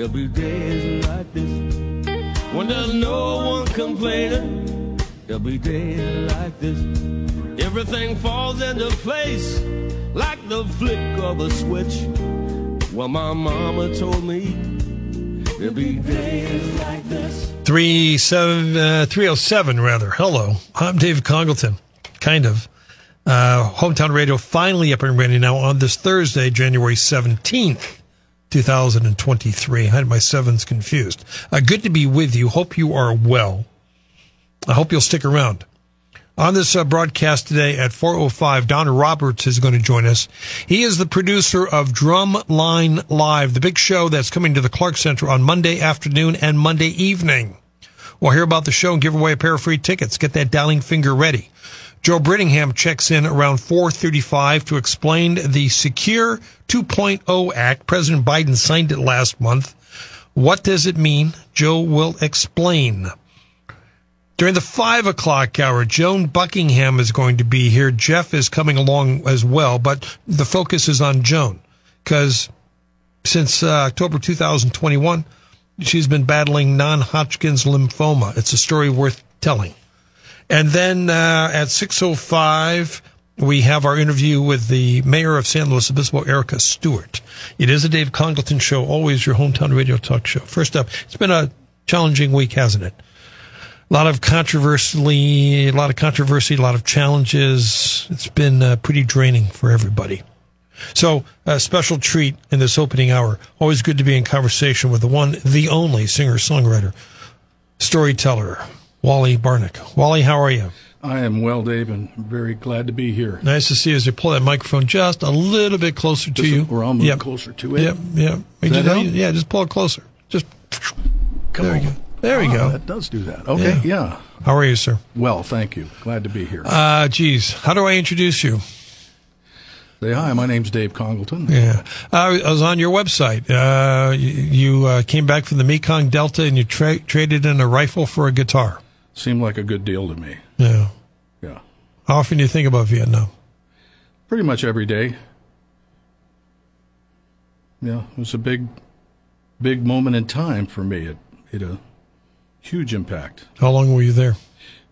there'll be days like this. When there's no one complaining, there'll be days like this. Everything falls into place like the flick of a switch. Well, my mama told me there'll be days like this. Three uh, three oh seven rather. Hello, I'm Dave Congleton. Kind of. Uh, Hometown Radio finally up and running now on this Thursday, January seventeenth, two thousand and twenty-three. I had my sevens confused. Uh, good to be with you. Hope you are well. I hope you'll stick around. On this uh, broadcast today at 4.05, Donna Roberts is going to join us. He is the producer of Drumline Live, the big show that's coming to the Clark Center on Monday afternoon and Monday evening. We'll hear about the show and give away a pair of free tickets. Get that dialing finger ready. Joe Brittingham checks in around 4:35 to explain the Secure 2.0 Act. President Biden signed it last month. What does it mean? Joe will explain. During the five o'clock hour, Joan Buckingham is going to be here. Jeff is coming along as well, but the focus is on Joan because since uh, October 2021, she's been battling non-Hodgkin's lymphoma. It's a story worth telling. And then uh, at 6.05, we have our interview with the mayor of San Luis Obispo, Erica Stewart. It is a Dave Congleton show, always your hometown radio talk show. First up, it's been a challenging week, hasn't it? A lot of controversy, a lot of controversy, a lot of challenges. It's been uh, pretty draining for everybody. So, a special treat in this opening hour. Always good to be in conversation with the one, the only singer songwriter, storyteller, Wally Barnick. Wally, how are you? I am well, Dave, and very glad to be here. Nice to see you as you pull that microphone just a little bit closer to Just- you. We're almost Yep. closer to it. Yep, yep. Does that Just- help? yeah, just pull it closer. Just Come there we on. go. There we Ah, go. That does do that. Okay, yeah. How are you, sir? Well, thank you. Glad to be here. Uh, geez, how do I introduce you? Say hi. My name's Dave Congleton. Yeah, uh, I was on your website. Uh, you you uh, came back from the Mekong Delta and you tra- traded in a rifle for a guitar. Seemed like a good deal to me. Yeah. Yeah. How often do you think about Vietnam? Pretty much every day. Yeah, it was a big, big moment in time for me. It it a huge impact. How long were you there?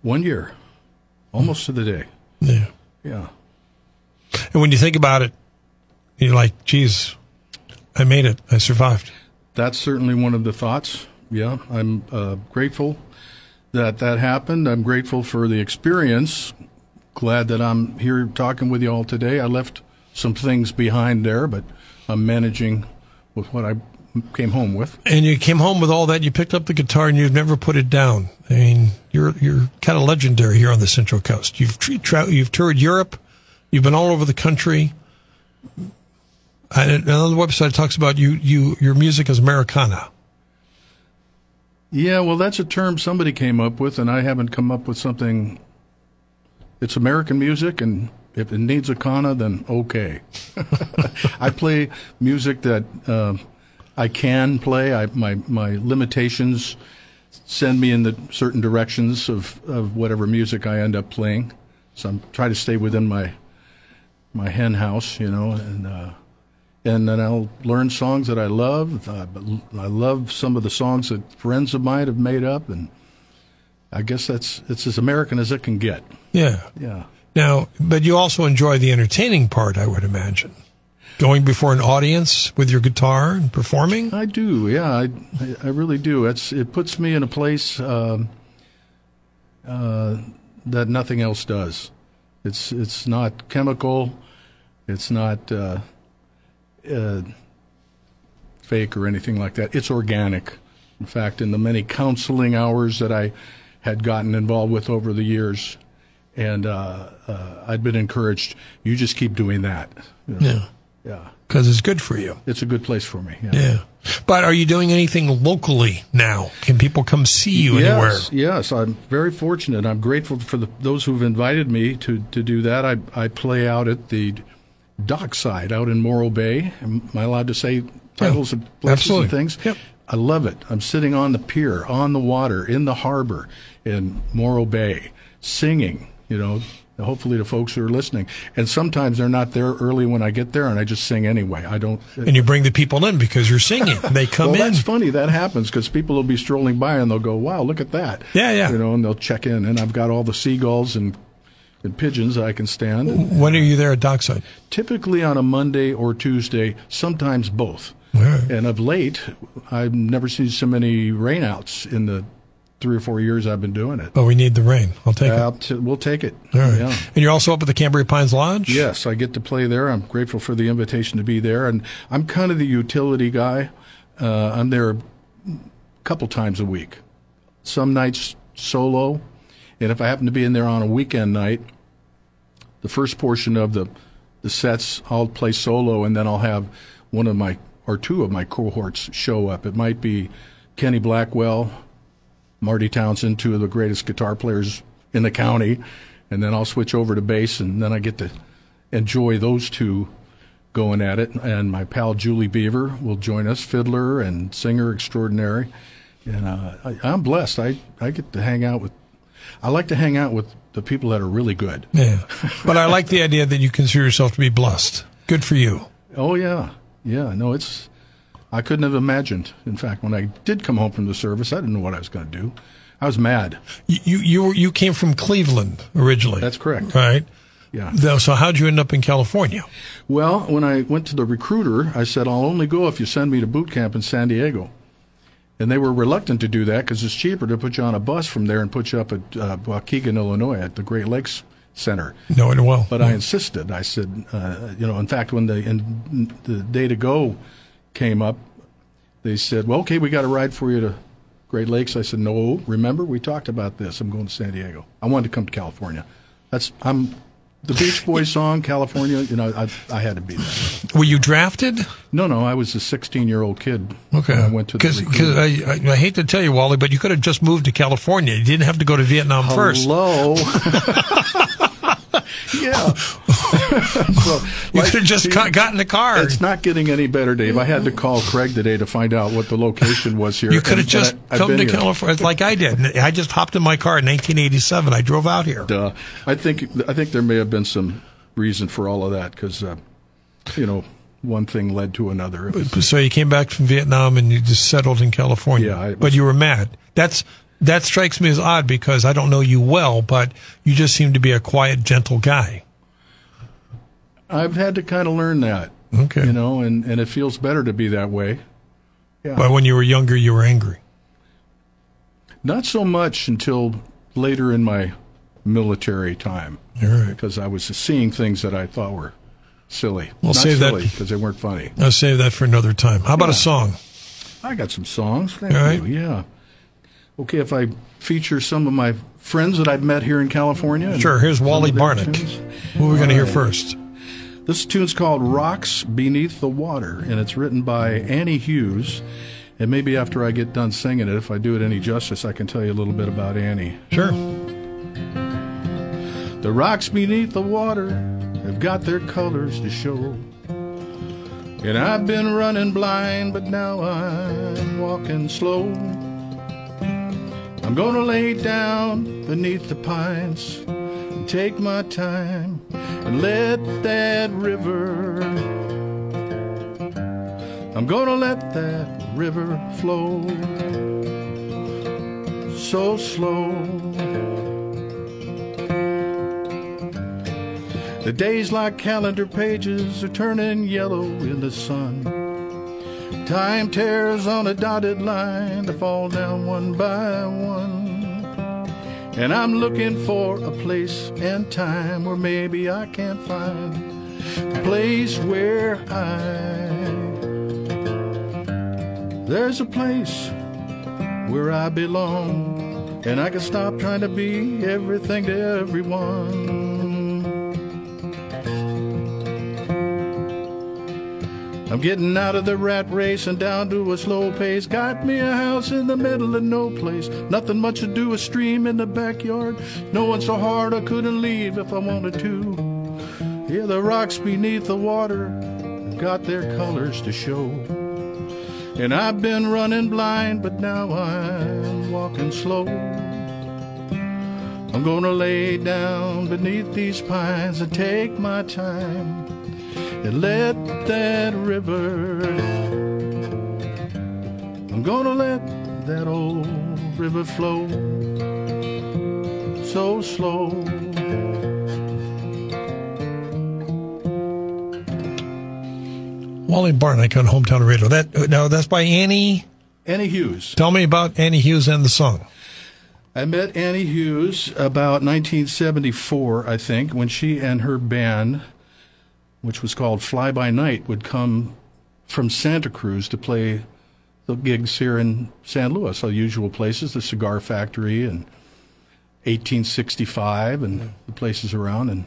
One year, almost to the day. Yeah. Yeah. And when you think about it, you're like, geez, I made it. I survived. That's certainly one of the thoughts. Yeah, I'm uh, grateful that that happened. I'm grateful for the experience. Glad that I'm here talking with you all today. I left some things behind there, but I'm managing with what I came home with. And you came home with all that. You picked up the guitar and you've never put it down. I mean, you're you're kind of legendary here on the Central Coast. You've tra- you've toured Europe. You've been all over the country. And another website talks about you you your music is Americana. Yeah, well, that's a term somebody came up with, and I haven't come up with something. It's American music, and if it needs a kana, then okay. I play music that uh, I can play. I, my my limitations send me in the certain directions of, of whatever music I end up playing. So I'm trying to stay within my my hen house, you know, and uh, and then I'll learn songs that I love. I love some of the songs that friends of mine have made up, and I guess that's it's as American as it can get. Yeah. Yeah. Now, but you also enjoy the entertaining part, I would imagine. Going before an audience with your guitar and performing. I do, yeah, I, I, I really do. It's it puts me in a place um, uh, that nothing else does. It's it's not chemical, it's not uh, uh, fake or anything like that. It's organic. In fact, in the many counseling hours that I had gotten involved with over the years, and uh, uh, I'd been encouraged, you just keep doing that. You know? Yeah. Yeah. because it's good for you. It's a good place for me. Yeah. Yeah. But are you doing anything locally now? Can people come see you anywhere? Yes, yes, I'm very fortunate. I'm grateful for the, those who've invited me to, to do that. I, I play out at the dockside out in Morro Bay. Am I allowed to say titles of places absolutely. and things? Yep. I love it. I'm sitting on the pier, on the water, in the harbor in Morro Bay, singing, you know, hopefully the folks who are listening. And sometimes they're not there early when I get there, and I just sing anyway. I don't. Uh, and you bring the people in because you're singing. They come well, in. that's funny. That happens because people will be strolling by and they'll go, "Wow, look at that!" Yeah, yeah. You know, and they'll check in, and I've got all the seagulls and and pigeons I can stand. When are you there at Dockside? typically on a Monday or Tuesday, sometimes both. right. And of late, I've never seen so many rainouts in the three or four years I've been doing it. But we need the rain. I'll take I'll t- we'll take it. it. All right. Yeah. And you're also up at the Cambria Pines Lodge? Yes, I get to play there. I'm grateful for the invitation to be there, and I'm kind of the utility guy. Uh, I'm there a couple times a week. Some nights solo, and if I happen to be in there on a weekend night, the first portion of the the sets I'll play solo, and then I'll have one of my or two of my cohorts show up. It might be Kenny Blackwell, Marty Townsend, two of the greatest guitar players in the county, and then I'll switch over to bass, and then I get to enjoy those two going at it. And my pal Julie Beaver will join us, fiddler and singer extraordinary. And uh, I, I'm blessed. I, I get to hang out with. I like to hang out with the people that are really good. Yeah. But I like the idea that you consider yourself to be blessed. Good for you. Oh yeah, yeah. No, it's. I couldn't have imagined. In fact, when I did come home from the service, I didn't know what I was going to do. I was mad. You you you, were, you came from Cleveland originally. That's correct. right. Yeah. So how'd you end up in California? Well, when I went to the recruiter, I said, I'll only go if you send me to boot camp in San Diego. And they were reluctant to do that because it's cheaper to put you on a bus from there and put you up at uh, Waukegan, Illinois, at the Great Lakes Center. Know it well. But I insisted. I said, uh, you know, in fact, when the in, the day to go came up, they said, well, okay, we got a ride for you to Great Lakes. I said, no, remember, we talked about this. I'm going to San Diego. I wanted to come to California. That's, I'm, the Beach Boys song, California, you know, I, I had to be there. Were you drafted? No, no, I was a 16 year old kid. Okay. I went to the Because. I, I, I hate to tell you, Wally, but you could have just moved to California. You didn't have to go to Vietnam first. Hello. yeah. so, You like- could have just see, got, got the car. It's not getting any better, Dave. I had to call Craig today to find out what the location was here. You could have just I, come to here. California like I did. I just hopped in my car in 1987. I drove out here. Uh, I think I think there may have been some reason for all of that because, uh, you know, one thing led to another. Was- So you came back from Vietnam and you just settled in California. Yeah, I but you were mad. That's that strikes me as odd because I don't know you well, but you just seem to be a quiet, gentle guy. I've had to kind of learn that, Okay. you know, and, and it feels better to be that way. Yeah. But when you were younger, you were angry. Not so much until later in my military time. All right. because I was seeing things that I thought were silly. We'll Not save that- because they weren't funny. I'll save that for another time. How about a song? I got some songs. Thank All right. you. Yeah. Okay, if I feature some of my friends that I've met here in California. Sure. Here's Wally Barnick. Who are we going to hear first? This tune's called Rocks Beneath the Water, and it's written by Annie Hughes. And maybe after I get done singing it, if I do it any justice, I can tell you a little bit about Annie. Sure. The rocks beneath the water have got their colors to show. And I've been running blind, but now I'm walking slow. I'm gonna lay down beneath the pines and take my time and let that river. I'm gonna let that river flow so slow. The days like calendar pages are turning yellow in the sun. Time tears on a dotted line to fall down one by one. And I'm looking for a place and time where maybe I can find a place where I. There's a place where I belong, and I can stop trying to be everything to everyone. I'm getting out of the rat race and down to a slow pace. Got me a house in the middle of no place. Nothing much to do, a stream in the backyard. No one so hard I couldn't leave if I wanted to. Yeah, the rocks beneath the water got their colors to show. And I've been running blind, but now I'm walking slow. I'm gonna lay down beneath these pines and take my time and let that river. I'm gonna let that old river flow so slow. Wally Barnick on Hometown Radio. That now that's by Annie. Annie Hughes. Tell me about Annie Hughes and the song. I met Annie Hughes about 1974, I think, when she and her band, which was called Fly By Night, would come from Santa Cruz to play the gigs here in San Luis, the usual places, the Cigar Factory and 1865 and the places around. And,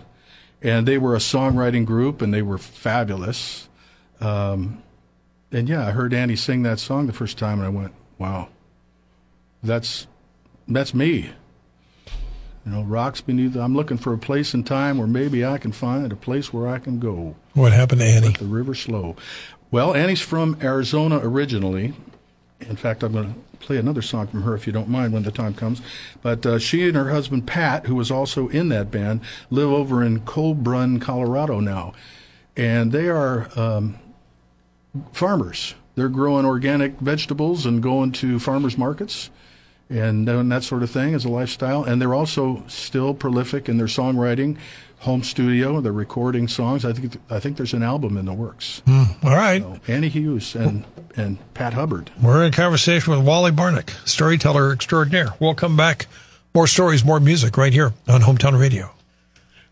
and they were a songwriting group and they were fabulous. Um, and yeah, I heard Annie sing that song the first time and I went, wow, that's that's me. You know, rocks beneath. I'm looking for a place and time where maybe I can find a place where I can go. What happened to Annie? Let the river slow. Well, Annie's from Arizona originally. In fact, I'm going to play another song from her if you don't mind when the time comes. But uh, she and her husband Pat, who was also in that band, live over in Collbran, Colorado now, and they are um, farmers. They're growing organic vegetables and going to farmers markets and doing that sort of thing as a lifestyle. And they're also still prolific in their songwriting, home studio. They're recording songs. I think I think there's an album in the works. Mm, all right. So, Annie Hughes and and Pat Hubbard. We're in conversation with Wally Barnick, storyteller extraordinaire. We'll come back. More stories, more music right here on Hometown Radio.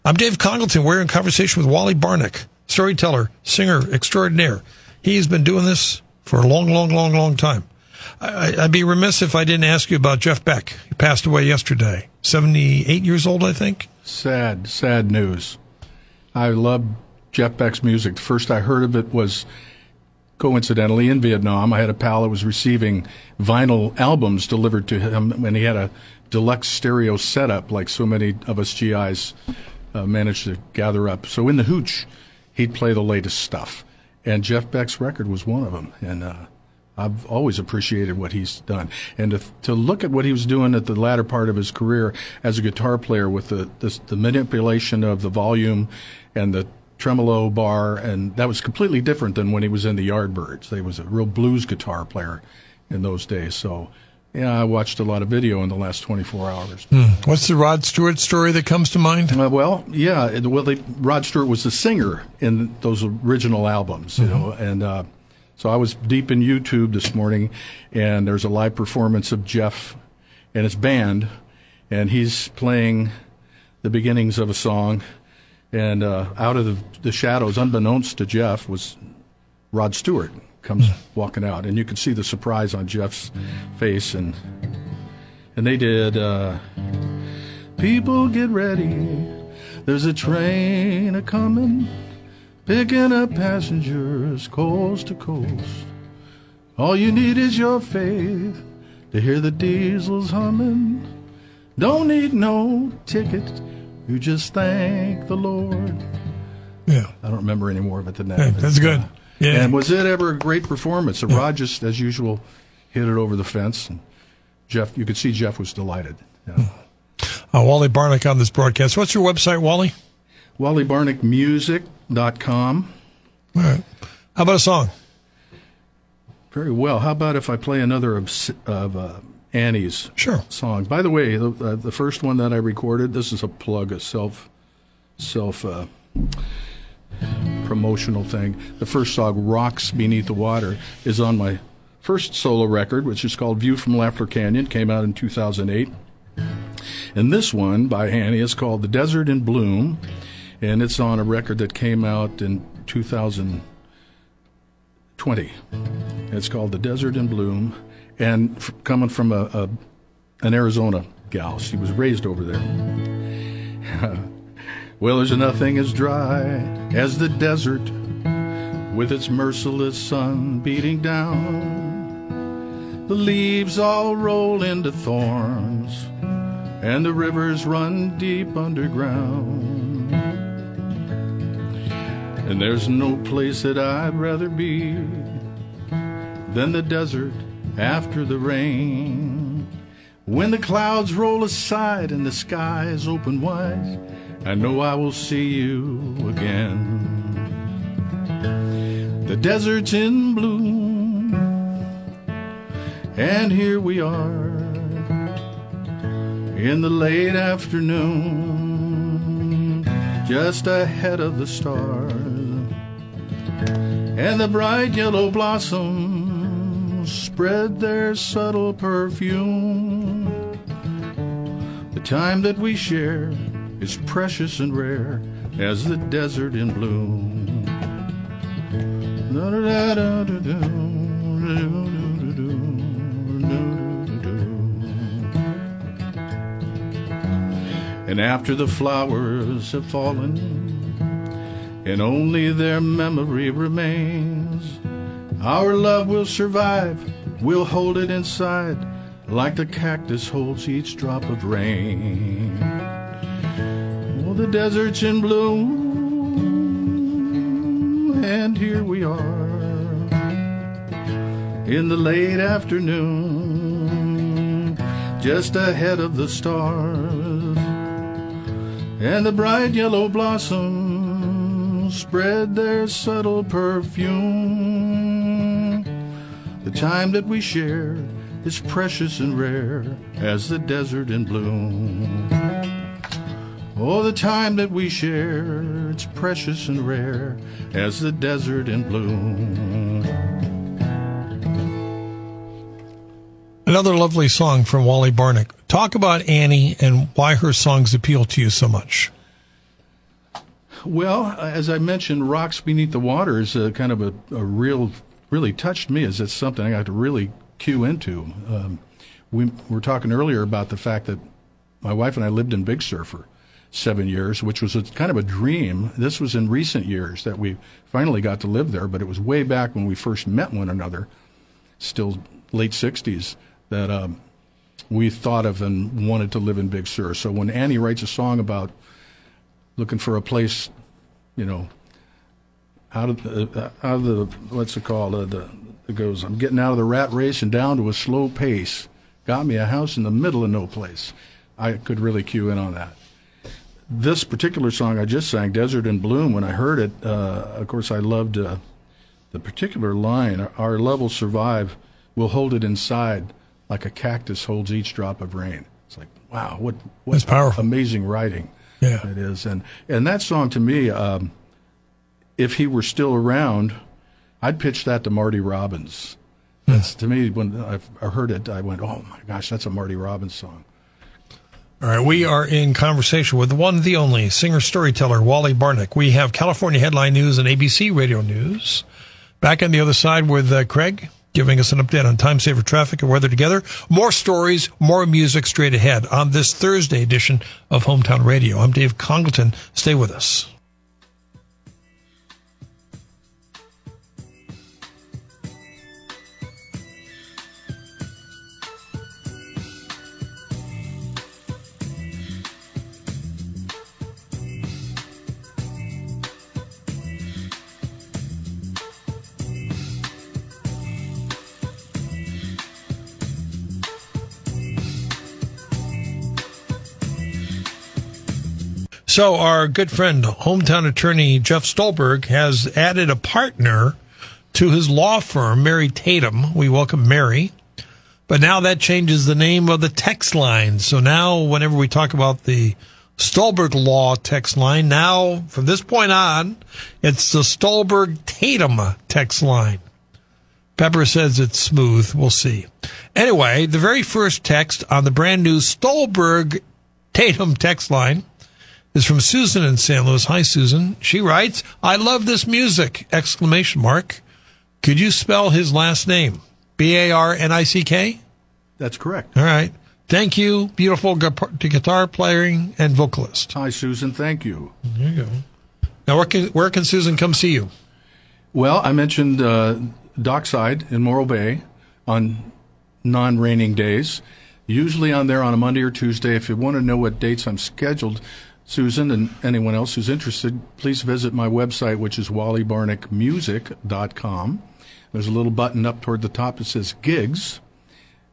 I'm Dave Congleton. We're in conversation with Wally Barnick, storyteller, singer extraordinaire. He's been doing this for a long, long, long, long time. I, would be remiss if I didn't ask you about Jeff Beck. He passed away yesterday. 78 years old, I think. Sad, sad news. I love Jeff Beck's music. The first I heard of it was coincidentally in Vietnam. I had a pal that was receiving vinyl albums delivered to him, and he had a deluxe stereo setup like so many of us GIs uh, managed to gather up. So in the hooch, he'd play the latest stuff. And Jeff Beck's record was one of them. And, uh, I've always appreciated what he's done, and to, to look at what he was doing at the latter part of his career as a guitar player with the the, the manipulation of the volume and the tremolo bar, and that was completely different than when he was in the Yardbirds. He was a real blues guitar player in those days. So, yeah, I watched a lot of video in the last 24 hours. Hmm. What's the Rod Stewart story that comes to mind? Uh, well, yeah, it, well, they, Rod Stewart was the singer in those original albums, you mm-hmm. know, and. Uh, so I was deep in YouTube this morning, and there's a live performance of Jeff and his band, and he's playing the beginnings of a song. And uh, out of the, the, shadows, unbeknownst to Jeff, was Rod Stewart comes mm. walking out, and you can see the surprise on Jeff's face. And and they did. Uh, People get ready. There's a train a coming picking up passengers coast to coast. All you need is your faith to hear the diesels humming. Don't need no ticket, you just thank the Lord. Yeah. I don't remember any more of it than that. Yeah, that's good. Yeah. And was it ever a great performance? Yeah. Rod just, as usual, hit it over the fence. And Jeff, you could see Jeff was delighted. Yeah. Uh, Wally Barnick on this broadcast. What's your website, Wally? Wally Barnick Music. All right. How about a song? Very well. How about if I play another of, of uh, Annie's sure. songs? By the way, the, uh, the first one that I recorded, this is a plug, a self self uh, promotional thing. The first song, "Rocks Beneath the Water," is on my first solo record, which is called "View from Lafler Canyon." Came out in 2008. And this one by Annie is called "The Desert in Bloom." And it's on a record that came out in 2020. It's called The Desert in Bloom, and f- coming from a, a, an Arizona gal, she was raised over there. well, there's nothing as dry as the desert with its merciless sun beating down. The leaves all roll into thorns, and the rivers run deep underground. And there's no place that I'd rather be than the desert after the rain. When the clouds roll aside and the skies open wide, I know I will see you again. The desert's in bloom, and here we are in the late afternoon, just ahead of the stars, and the bright yellow blossoms spread their subtle perfume. The time that we share is precious and rare as the desert in bloom. And after the flowers have fallen, and only their memory remains, our love will survive. We'll hold it inside like the cactus holds each drop of rain. Oh, the desert's in bloom, and here we are in the late afternoon, just ahead of the stars, and the bright yellow blossoms spread their subtle perfume. The time that we share is precious and rare as the desert in bloom. Oh, the time that we share, it's precious and rare as the desert in bloom. Another lovely song from Wally Barnick. Talk about Annie and why her songs appeal to you so much. Well, as I mentioned, Rocks Beneath the Water is a kind of a, a real, really touched me as it's something I got to really cue into. Um, we were talking earlier about the fact that my wife and I lived in Big Sur for seven years, which was a, kind of a dream. This was in recent years that we finally got to live there, but it was way back when we first met one another, still late 60s, that um, we thought of and wanted to live in Big Sur. So when Annie writes a song about looking for a place, you know, out of the, uh, out of the what's it called? Uh, the it goes, I'm getting out of the rat race and down to a slow pace. Got me a house in the middle of no place. I could really cue in on that. This particular song I just sang, Desert in Bloom, when I heard it, uh, of course, I loved uh, the particular line Our love will survive, we'll hold it inside like a cactus holds each drop of rain. It's like, wow, what, what That's powerful. amazing writing Yeah. it is. And, and that song to me, um, if he were still around, I'd pitch that to Marty Robbins. That's to me when I I heard it, I went, "Oh my gosh, that's a Marty Robbins song." All right, we are in conversation with the one, the only singer storyteller, Wally Barnick. We have California headline news and ABC radio news. Back on the other side with uh, Craig, giving us an update on time saver traffic and weather together. More stories, more music straight ahead on this Thursday edition of Hometown Radio. I'm Dave Congleton. Stay with us. So, our good friend, hometown attorney Jeff Stolberg, has added a partner to his law firm, Mary Tatum. We welcome Mary. But now that changes the name of the text line. So now, whenever we talk about the Stolberg Law text line, now from this point on, it's the Stolberg Tatum text line. Pepper says it's smooth. We'll see. Anyway, the very first text on the brand new Stolberg Tatum text line is from Susan in San Luis. Hi, Susan. She writes, I love this music! Exclamation mark. Could you spell his last name? B A R N I C K? That's correct. All right. Thank you, beautiful guitar playing and vocalist. Hi, Susan. Thank you. There you go. Now, where can, where can Susan come see you? Well, I mentioned uh, Dockside in Morro Bay on non-raining days. Usually on there on a Monday or Tuesday. If you want to know what dates I'm scheduled, Susan and anyone else who's interested, please visit my website, which is wallybarnickmusic.com. There's a little button up toward the top that says gigs.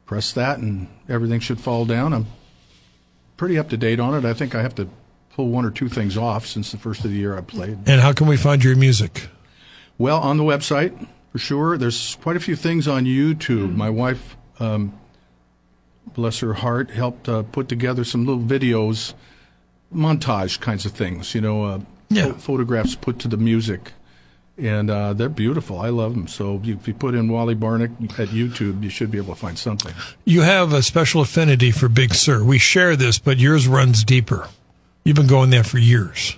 Press that and everything should fall down. I'm pretty up to date on it. I think I have to pull one or two things off since the first of the year I played. And how can we find your music? Well, on the website, for sure. There's quite a few things on YouTube. My wife, um, bless her heart, helped uh, put together some little videos, montage kinds of things, you know, uh, Yeah. photographs put to the music. And uh, they're beautiful. I love them. So if you, put in Wally Barnick at YouTube, you should be able to find something. You have a special affinity for Big Sur. We share this, but yours runs deeper. You've been going there for years.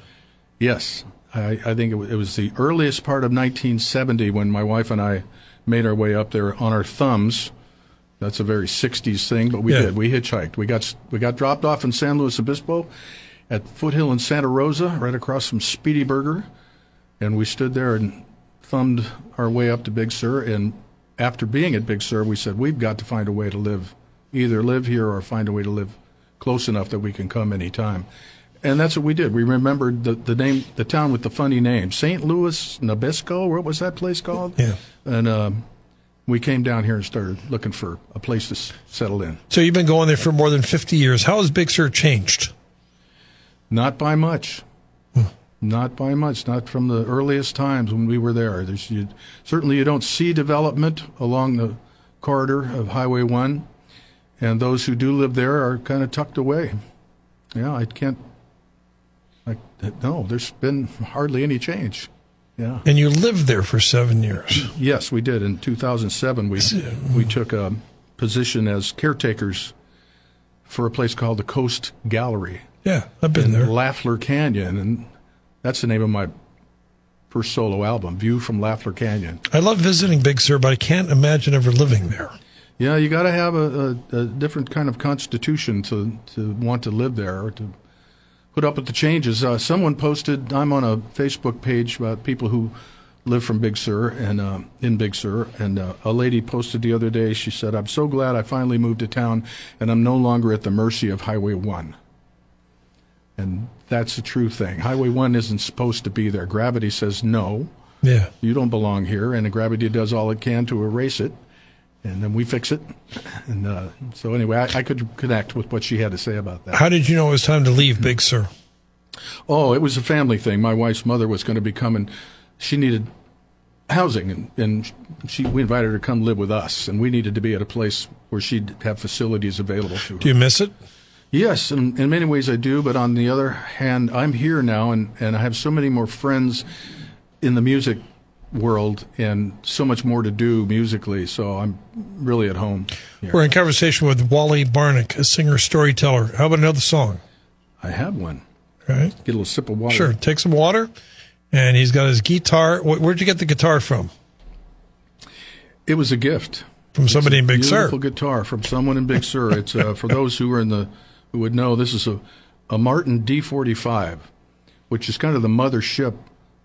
Yes, I, I think it, wa- it was the earliest part of 1970 when my wife and I made our way up there on our thumbs. That's a very 60s thing, but we Yeah. did. We hitchhiked. We got we got dropped off in San Luis Obispo at Foothill in Santa Rosa, right across from Speedy Burger, and we stood there and thumbed our way up to Big Sur. And after being at Big Sur, we said we've got to find a way to live, either live here or find a way to live close enough that we can come anytime. And that's what we did. We remembered the, the name, the town with the funny name, St. Louis Nabisco. What was that place called? Yeah. And um, we came down here and started looking for a place to s- settle in. So you've been going there for more than 50 years. How has Big Sur changed? Not by much. Hmm. Not by much. Not from the earliest times when we were there. There's you, certainly you don't see development along the corridor of Highway One, and those who do live there are kind of tucked away. Yeah, I can't. I, no, there's been hardly any change. Yeah. And you lived there for seven years. Yes, we did. In 2007, we we took a position as caretakers for a place called the Coast Gallery Yeah, I've been in there. Lafler Canyon, and that's the name of my first solo album, View from Lafler Canyon. I love visiting Big Sur, but I can't imagine ever living there. Yeah, you got to have a, a, a different kind of constitution to to want to live there or to put up with the changes. Uh, someone posted, I'm on a Facebook page about people who live from Big Sur and uh, in Big Sur, and uh, a lady posted the other day. She said, "I'm so glad I finally moved to town, and I'm no longer at the mercy of Highway One." And that's a true thing. Highway One isn't supposed to be there. Gravity says no, Yeah. you don't belong here, and gravity does all it can to erase it, and then we fix it. And uh, so, anyway, I, I could connect with what she had to say about that. How did you know it was time to leave Big Sur? Oh, it was a family thing. My wife's mother was going to be coming. She needed housing, and, and she we invited her to come live with us, and we needed to be at a place where she'd have facilities available to her. Do you miss it? Yes, in, in many ways I do, but on the other hand, I'm here now, and, and I have so many more friends in the music world and so much more to do musically, so I'm really at home. here. We're in conversation with Wally Barnick, a singer storyteller. How about another song? I have one. All right. Get a little sip of water. Sure. Take some water. And he's got his guitar. Where'd you get the guitar from? It was a gift. From somebody in Big Sur. Beautiful guitar from someone in Big Sur. It's uh, for those who are in the who would know. This is a a Martin D45, which is kind of the mothership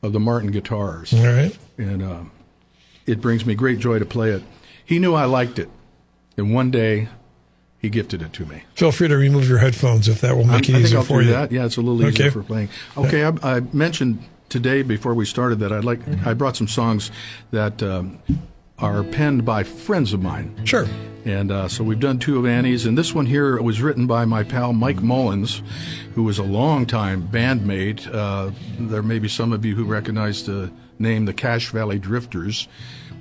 of the Martin guitars, All right. and uh, it brings me great joy to play it. He knew I liked it, and one day he gifted it to me. Feel free to remove your headphones if that will I'm- make it easier for you. that. Yeah, it's a little easier Okay. for playing. Okay, I, I mentioned today before we started that I'd like I brought some songs that um, are penned by friends of mine. Sure. And uh, so we've done two of Annie's, and this one here was written by my pal Mike Mullins, who was a longtime bandmate. Uh, there may be some of you who recognize the name the Cache Valley Drifters,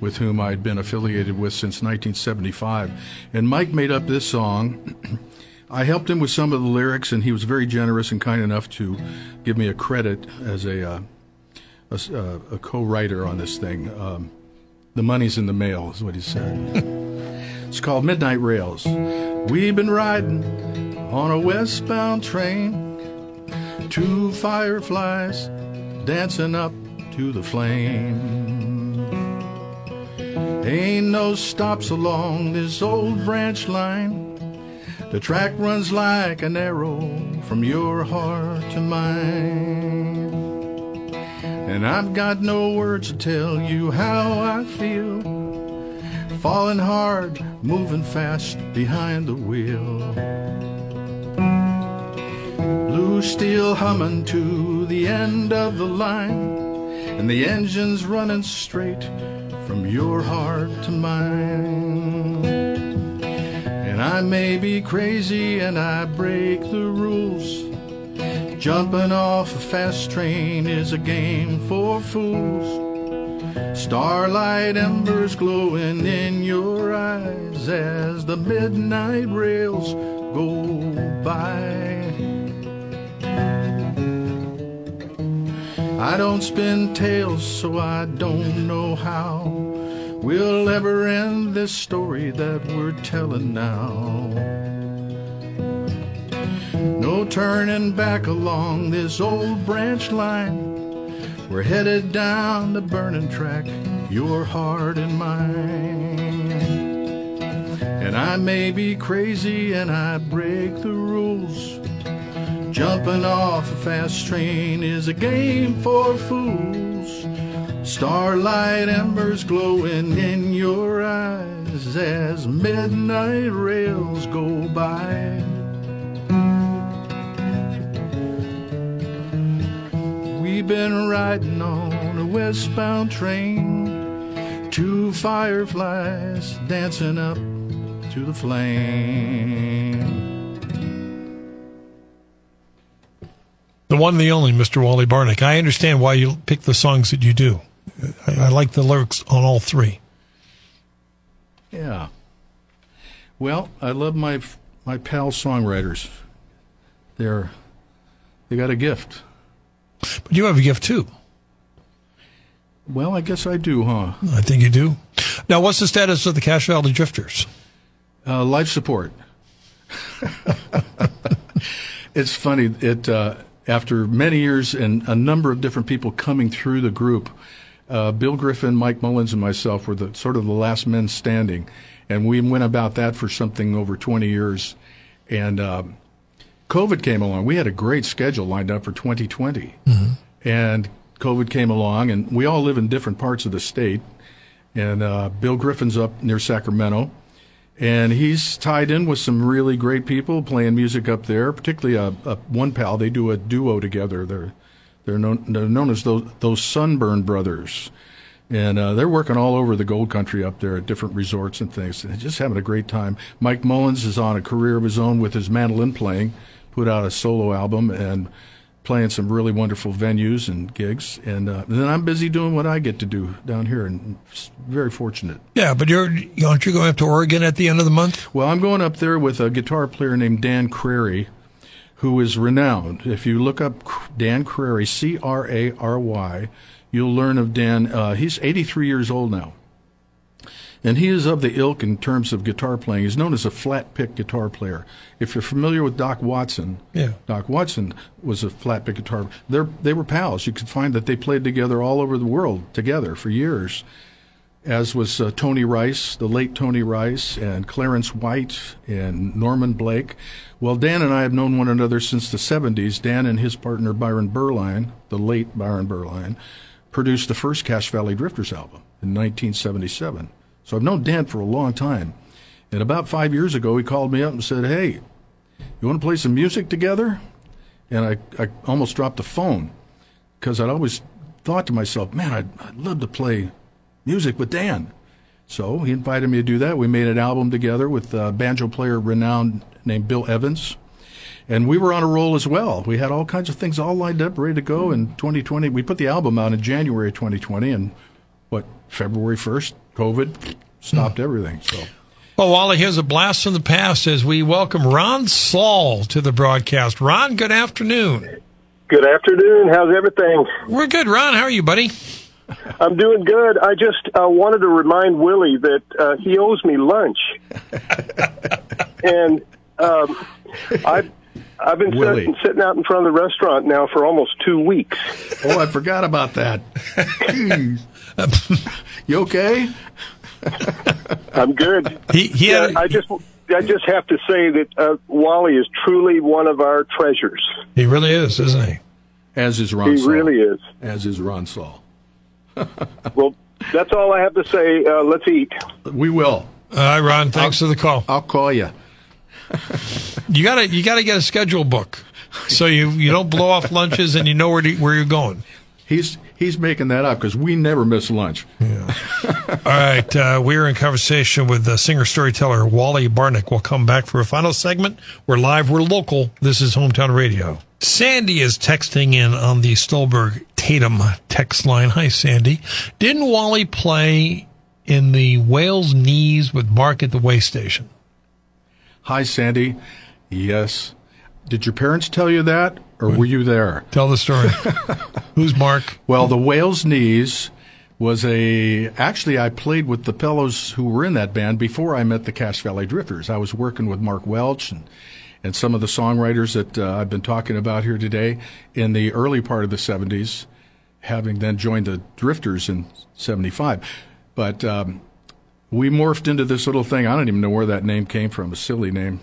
with whom I'd been affiliated with since 1975. And Mike made up this song. I helped him with some of the lyrics, and he was very generous and kind enough to give me a credit as a, uh, a, uh, a co-writer on this thing. Um, the money's in the mail, is what he said. It's called Midnight Rails. We've been riding on a westbound train. Two fireflies dancing up to the flame. Ain't no stops along this old branch line. The track runs like an arrow from your heart to mine. And I've got no words to tell you how I feel. Falling hard, moving fast behind the wheel. Blue steel humming to the end of the line, and the engine's running straight from your heart to mine. And I may be crazy and I break the rules. Jumping off a fast train is a game for fools. Starlight embers glowing in your eyes as the midnight rails go by. I don't spin tales, so I don't know how we'll ever end this story that we're telling now. No turning back along this old branch line. We're headed down the burning track, your heart and mine. And I may be crazy and I break the rules. Jumping off a fast train is a game for fools. Starlight embers glowing in your eyes as midnight rails go by. Been riding on a westbound train, two fireflies dancing up to the flame. The one, the only, Mr. Wally Barnick. I understand why you pick the songs that you do. I, I like the lyrics on all three. Yeah. Well, I love my my pal songwriters. They're they got a gift. But you have a gift too. Well, I guess I do, huh? I think you do. Now, what's the status of the Cache Valley Drifters? Uh, life support. it's funny. It uh, after many years and a number of different people coming through the group, uh, Bill Griffin, Mike Mullins, and myself were the sort of the last men standing, and we went about that for something over 20 years, and uh, COVID came along. We had a great schedule lined up for 2020, and COVID came along, and we all live in different parts of the state. And uh, Bill Griffin's up near Sacramento, and he's tied in with some really great people playing music up there. Particularly a, a one pal. They do a duo together. They're they're known they're known as those those Sunburn Brothers, and uh, they're working all over the Gold Country up there at different resorts and things. And just having a great time. Mike Mullins is on a career of his own with his mandolin playing. Put out a solo album and playing some really wonderful venues and gigs. And, uh, and then I'm busy doing what I get to do down here, and very fortunate. Yeah, but you're aren't you going up to Oregon at the end of the month? Well, I'm going up there with a guitar player named Dan Crary, who is renowned. If you look up Dan Crary, C R A R Y, you'll learn of Dan. Uh, he's 83 years old now. And he is of the ilk in terms of guitar playing. He's known as a flat pick guitar player. If you're familiar with Doc Watson, Yeah. Doc Watson was a flat pick guitar. They're, they were pals. You could find that they played together all over the world together for years as was uh, Tony Rice, the late Tony Rice, and Clarence White and Norman Blake. Well, Dan and I have known one another since the 70s. Dan and his partner Byron Berline, the late Byron Berline, produced the first Cache Valley Drifters album in 1977. So I've known Dan for a long time. And about five years ago, he called me up and said, Hey, you want to play some music together? And I, I almost dropped the phone because I'd always thought to myself, man, I'd, I'd love to play music with Dan. So he invited me to do that. We made an album together with a banjo player renowned named Bill Evans. And we were on a roll as well. We had all kinds of things all lined up, ready to go in 2020. We put the album out in January 2020, and what, February 1st, COVID stopped everything. So Well, Wally, here's a blast from the past as we welcome Ron Saul to the broadcast. Ron, good afternoon. Good afternoon. How's everything? We're good. Ron, how are you, buddy? I'm doing good. I just uh, wanted to remind Willie that uh, he owes me lunch, and um, I've I've been Willie. sitting, sitting out in front of the restaurant now for almost two weeks. Oh, I forgot about that. you okay? I'm good. He, he Yeah, had, I just I just have to say that uh, Wally is truly one of our treasures. he really is, isn't he? As is Ron He Saul. really is. As is Ron Saul. Well, that's all I have to say. Uh, let's eat. We will. All right, Ron. Thanks for the call. I'll call you. You gotta you gotta get a schedule book so you you don't blow off lunches and you know where to, where you're going. He's he's making that up because we never miss lunch. All right, uh, we're in conversation with uh, singer storyteller Wally Barnick. We'll come back for a final segment. We're live, we're local. This is Hometown Radio. Sandy is texting in on the Stolberg Tatum text line. Hi, Sandy. Didn't Wally play in the Whale's Knees with Mark at the way station? Hi, Sandy. Yes. Did your parents tell you that, or were you there? Tell the story. Who's Mark? Well, the Whales Knees was a. Actually, I played with the fellows who were in that band before I met the Cache Valley Drifters. I was working with Mark Welch and, and some of the songwriters that uh, I've been talking about here today in the early part of the 70s, having then joined the Drifters in 75. But um, we morphed into this little thing. I don't even know where that name came from, a silly name.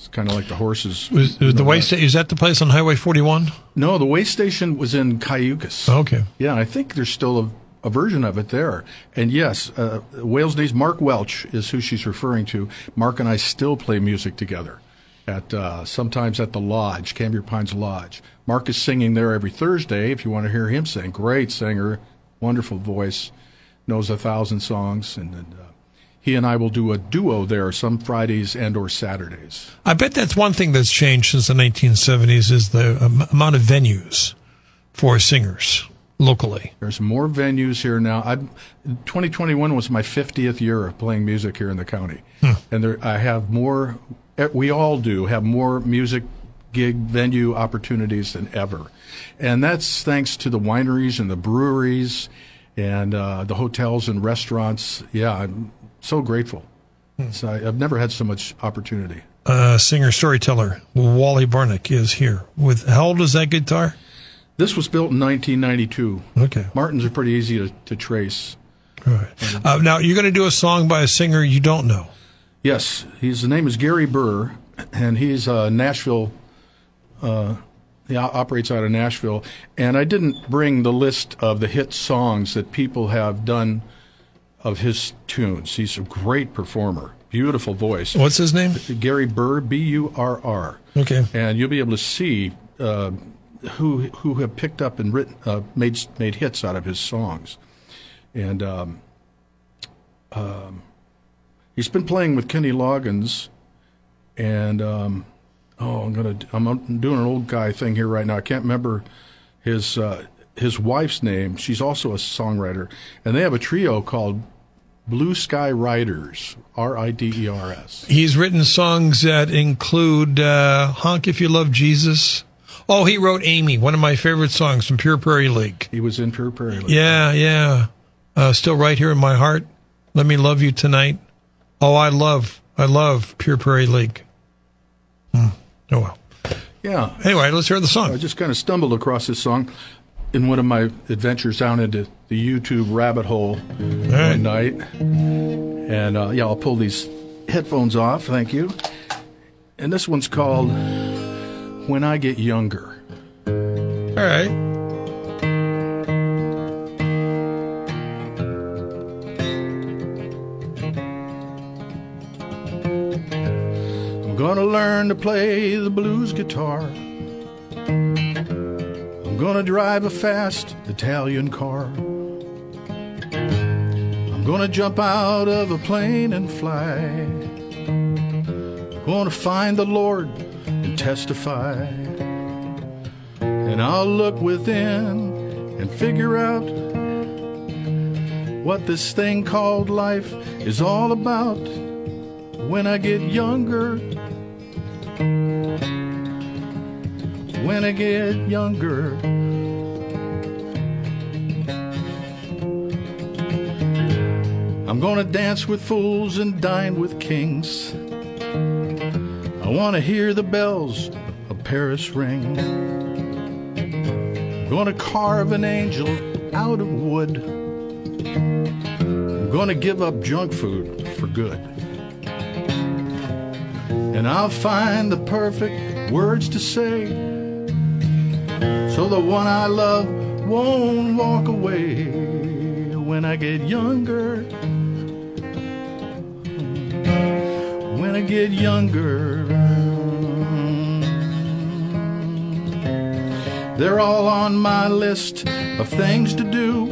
It's kind of like the horses. Was, was the way sta- is that the place on Highway 41? No, the way station was in Cayucos. Okay. Yeah, I think there's still a, a version of it there. And yes, uh, Wales Knees, Mark Welch is who she's referring to. Mark and I still play music together at uh, sometimes at the Lodge, Cambria Pines Lodge. Mark is singing there every Thursday. If you want to hear him sing, great singer, wonderful voice, knows a thousand songs, and. and uh, he and I will do a duo there some Fridays and or Saturdays. I bet that's one thing that's changed since the 1970s is the amount of venues for singers locally. There's more venues here now. I, 2021 was my 50th year of playing music here in the county, and there I have more. eh, We all do have more music gig venue opportunities than ever, and that's thanks to the wineries and the breweries, and uh, the hotels and restaurants. Yeah, I'm so grateful. So I, I've never had so much opportunity. Uh, singer storyteller Wally Barnick is here with how old is that guitar? This was built in 1992. Okay. Martins are pretty easy to, to trace. All right. Uh, now you're going to do a song by a singer you don't know. Yes, his name is Gary Burr, and he's uh, Nashville. Uh, he operates out of Nashville, and I didn't bring the list of the hit songs that people have done of his tunes. He's a great performer, beautiful voice. What's his name? Gary Burr, B U R R. Okay. And you'll be able to see uh, who who have picked up and written uh, made made hits out of his songs, and um, um, he's been playing with Kenny Loggins, and um, oh, I'm gonna I'm doing an old guy thing here right now. I can't remember his uh, his wife's name. She's also a songwriter, and they have a trio called Blue Sky Riders, R I D E R S. He's written songs that include uh, "Honk If You Love Jesus." Oh, he wrote "Amy," one of my favorite songs from Pure Prairie League. He was in Pure Prairie. League. Yeah, yeah. Uh, still right here in my heart. Let me love you tonight. Oh, I love, I love Pure Prairie League. Hmm. Oh well. Yeah. Anyway, let's hear the song. I just kind of stumbled across this song in one of my adventures down into the YouTube rabbit hole right. one night. And uh, yeah, I'll pull these headphones off. Thank you. And this one's called When I Get Younger. All right. I'm gonna learn to play the blues guitar. Gonna drive a fast Italian car. I'm gonna jump out of a plane and fly. I'm gonna find the Lord and testify. And I'll look within and figure out what this thing called life is all about when I get younger. When I get younger. I'm gonna dance with fools and dine with kings. I wanna hear the bells of Paris ring. I'm gonna carve an angel out of wood. I'm gonna give up junk food for good. And I'll find the perfect words to say So the one I love won't walk away when I get younger. When I get younger. They're all on my list of things to do,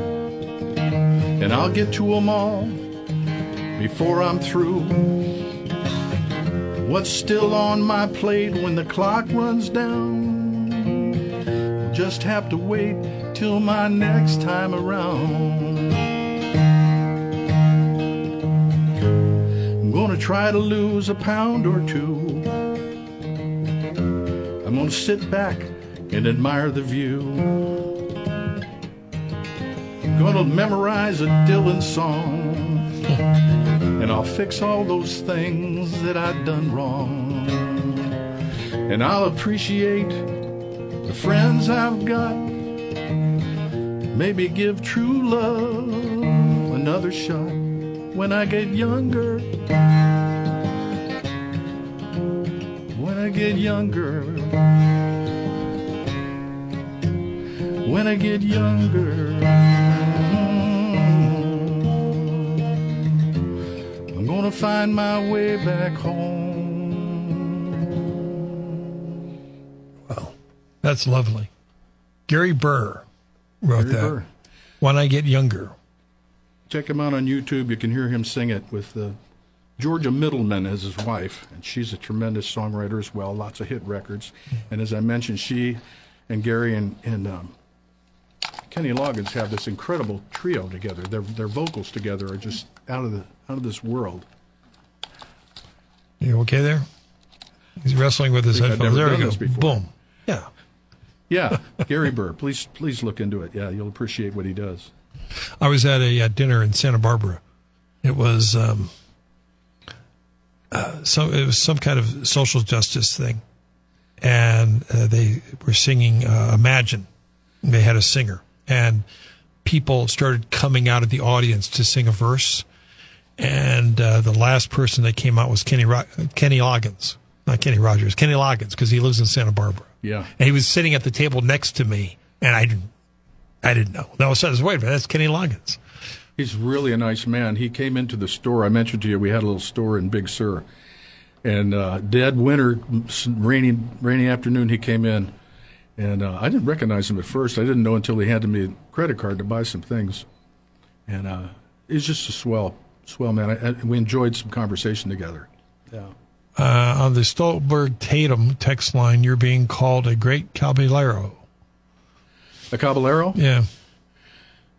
and I'll get to them all before I'm through. What's still on my plate when the clock runs down? Just have to wait till my next time around. I'm gonna try to lose a pound or two. I'm gonna sit back and admire the view. I'm gonna memorize a Dylan song. And I'll fix all those things that I've done wrong. And I'll appreciate friends I've got. Maybe give true love another shot when I get younger. When I get younger. When I get younger. I'm gonna find my way back home. That's lovely. Gary Burr wrote Gary that. Burr. When I get younger. Check him out on YouTube. You can hear him sing it with uh, Georgia Middleman as his wife, and she's a tremendous songwriter as well. Lots of hit records, and as I mentioned, she and Gary and, and um, Kenny Loggins have this incredible trio together. Their their vocals together are just out of the out of this world. You okay there? He's wrestling with his headphones. There we go. Boom. Yeah. Yeah, Gary Burr. Please please look into it. Yeah, you'll appreciate what he does. I was at a uh, dinner in Santa Barbara. It was um, uh, so it was some kind of social justice thing, and uh, they were singing uh, "Imagine." They had a singer, and people started coming out of the audience to sing a verse. And uh, the last person that came out was Kenny Ro- Kenny Loggins, not Kenny Rogers, Kenny Loggins, because he lives in Santa Barbara. Yeah. and he was sitting at the table next to me, and I didn't, I didn't know. Then all of a sudden, I said, wait a minute, that's Kenny Loggins. He's really a nice man. He came into the store. I mentioned to you we had a little store in Big Sur, and uh, dead winter, rainy rainy afternoon. He came in, and uh, I didn't recognize him at first. I didn't know until he handed me a credit card to buy some things, and uh, he's just a swell swell man. I, I, we enjoyed some conversation together. Yeah. Uh, on the Stolberg Tatum text line, you're being called a great caballero. A caballero? Yeah.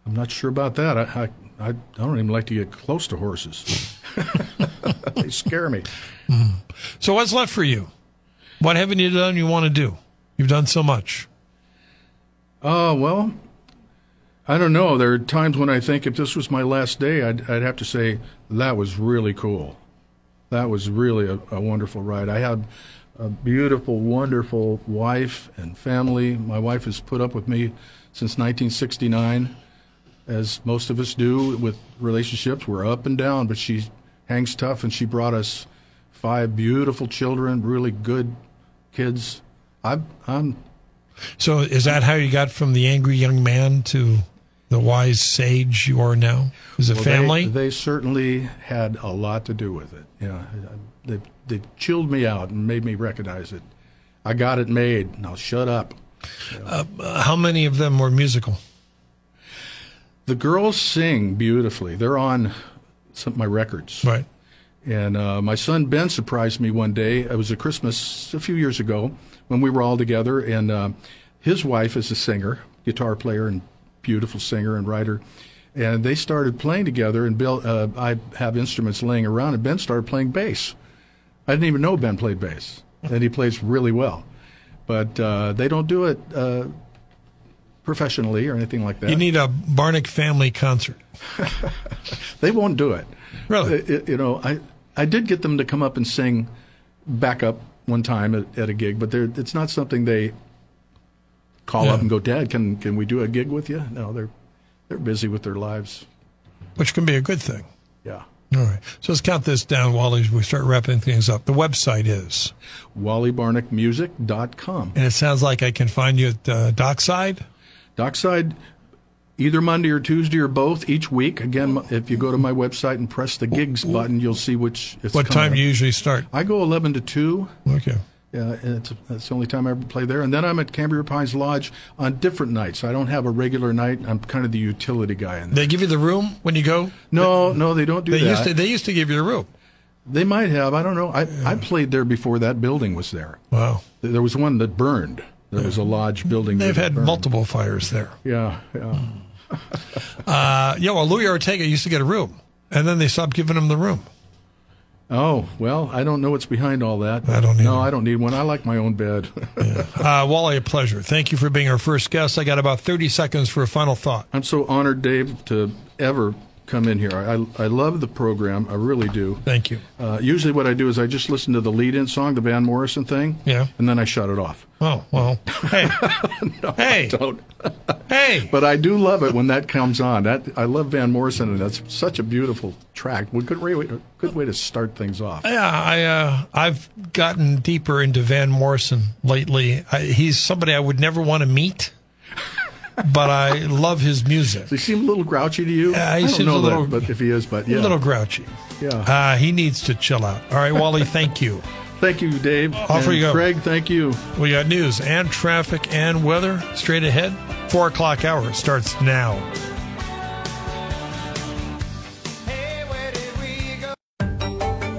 I'm not sure about that. I, I I don't even like to get close to horses. they scare me. So what's left for you? What haven't you done you want to do? You've done so much. Oh, well, I don't know. There are times when I think if this was my last day, I'd, I'd have to say that was really cool. That was really a, a wonderful ride. I had a beautiful, wonderful wife and family. My wife has put up with me since 1969, as most of us do with relationships. We're up and down, but she hangs tough, and she brought us five beautiful children, really good kids. I, I'm So is that how you got from the angry young man to the wise sage you are now? Is a Well, family? They, they certainly had a lot to do with it. Yeah, they they chilled me out and made me recognize it. I got it made. Now shut up. Uh, how many of them were musical? The girls sing beautifully. They're on some of my records. Right. And uh, my son Ben surprised me one day. It was a Christmas a few years ago when we were all together, and uh, his wife is a singer, guitar player, and beautiful singer and writer. And they started playing together. And Bill, uh, I have instruments laying around, and Ben started playing bass. I didn't even know Ben played bass, and he plays really well. But uh, they don't do it uh, professionally or anything like that. You need a Barnick family concert. they won't do it. Really? It- you know, I I did get them to come up and sing backup one time at, at a gig, but it's not something they call Yeah. up and go, "Dad, can can we do a gig with you?" No, they're they're busy with their lives. Which can be a good thing. Yeah, All right. So let's count this down while we start wrapping things up. The website is, wallybarnickmusic.com. and it sounds like I can find you at uh, Dockside. Dockside, either Monday or Tuesday or both each week. Again, if you go to my website and press the gigs button, you'll see which. It's What time up. do you usually start? I go 11 to 2. Okay. Yeah, and it's, that's the only time I ever play there. And then I'm at Cambria Pines Lodge on different nights. I don't have a regular night. I'm kind of the utility guy in there. They give you the room when you go. No, no, they don't do They that. used to. They used to give you the room. They might have. I don't know. I, I played there before that building was there. Wow. There was one that burned. There was a lodge building. They've had burned. multiple fires there. Yeah, yeah. Uh, yeah. Well, Louis Ortega used to get a room, and then they stopped giving him the room. Oh well, I don't know what's behind all that. I don't need No. I don't need one. I like my own bed. Uh, Wally, a pleasure. Thank you for being our first guest. I got about thirty seconds for a final thought. I'm so honored, Dave, to ever come in here. I I love the program. I really do. Thank you. Uh, usually, what I do is I just listen to the lead-in song, the Van Morrison thing. Yeah. And then I shut it off. Oh well. Hey. hey. Don't. Hey. But I do love it when that comes on. That I love Van Morrison, and that's such a beautiful track. Well, good way, good way to start things off. Yeah, I uh, I've gotten deeper into Van Morrison lately. I, he's somebody I would never want to meet, but I love his music. Does he seem a little grouchy to you? Yeah, he I don't seems know a little- that, but if he is, but yeah. A little grouchy. Yeah. Uh, he needs to chill out. All right, Wally, thank you. Thank you, Dave. Off you go. Craig, thank you. We got news and traffic and weather straight ahead. Four o'clock hour starts now.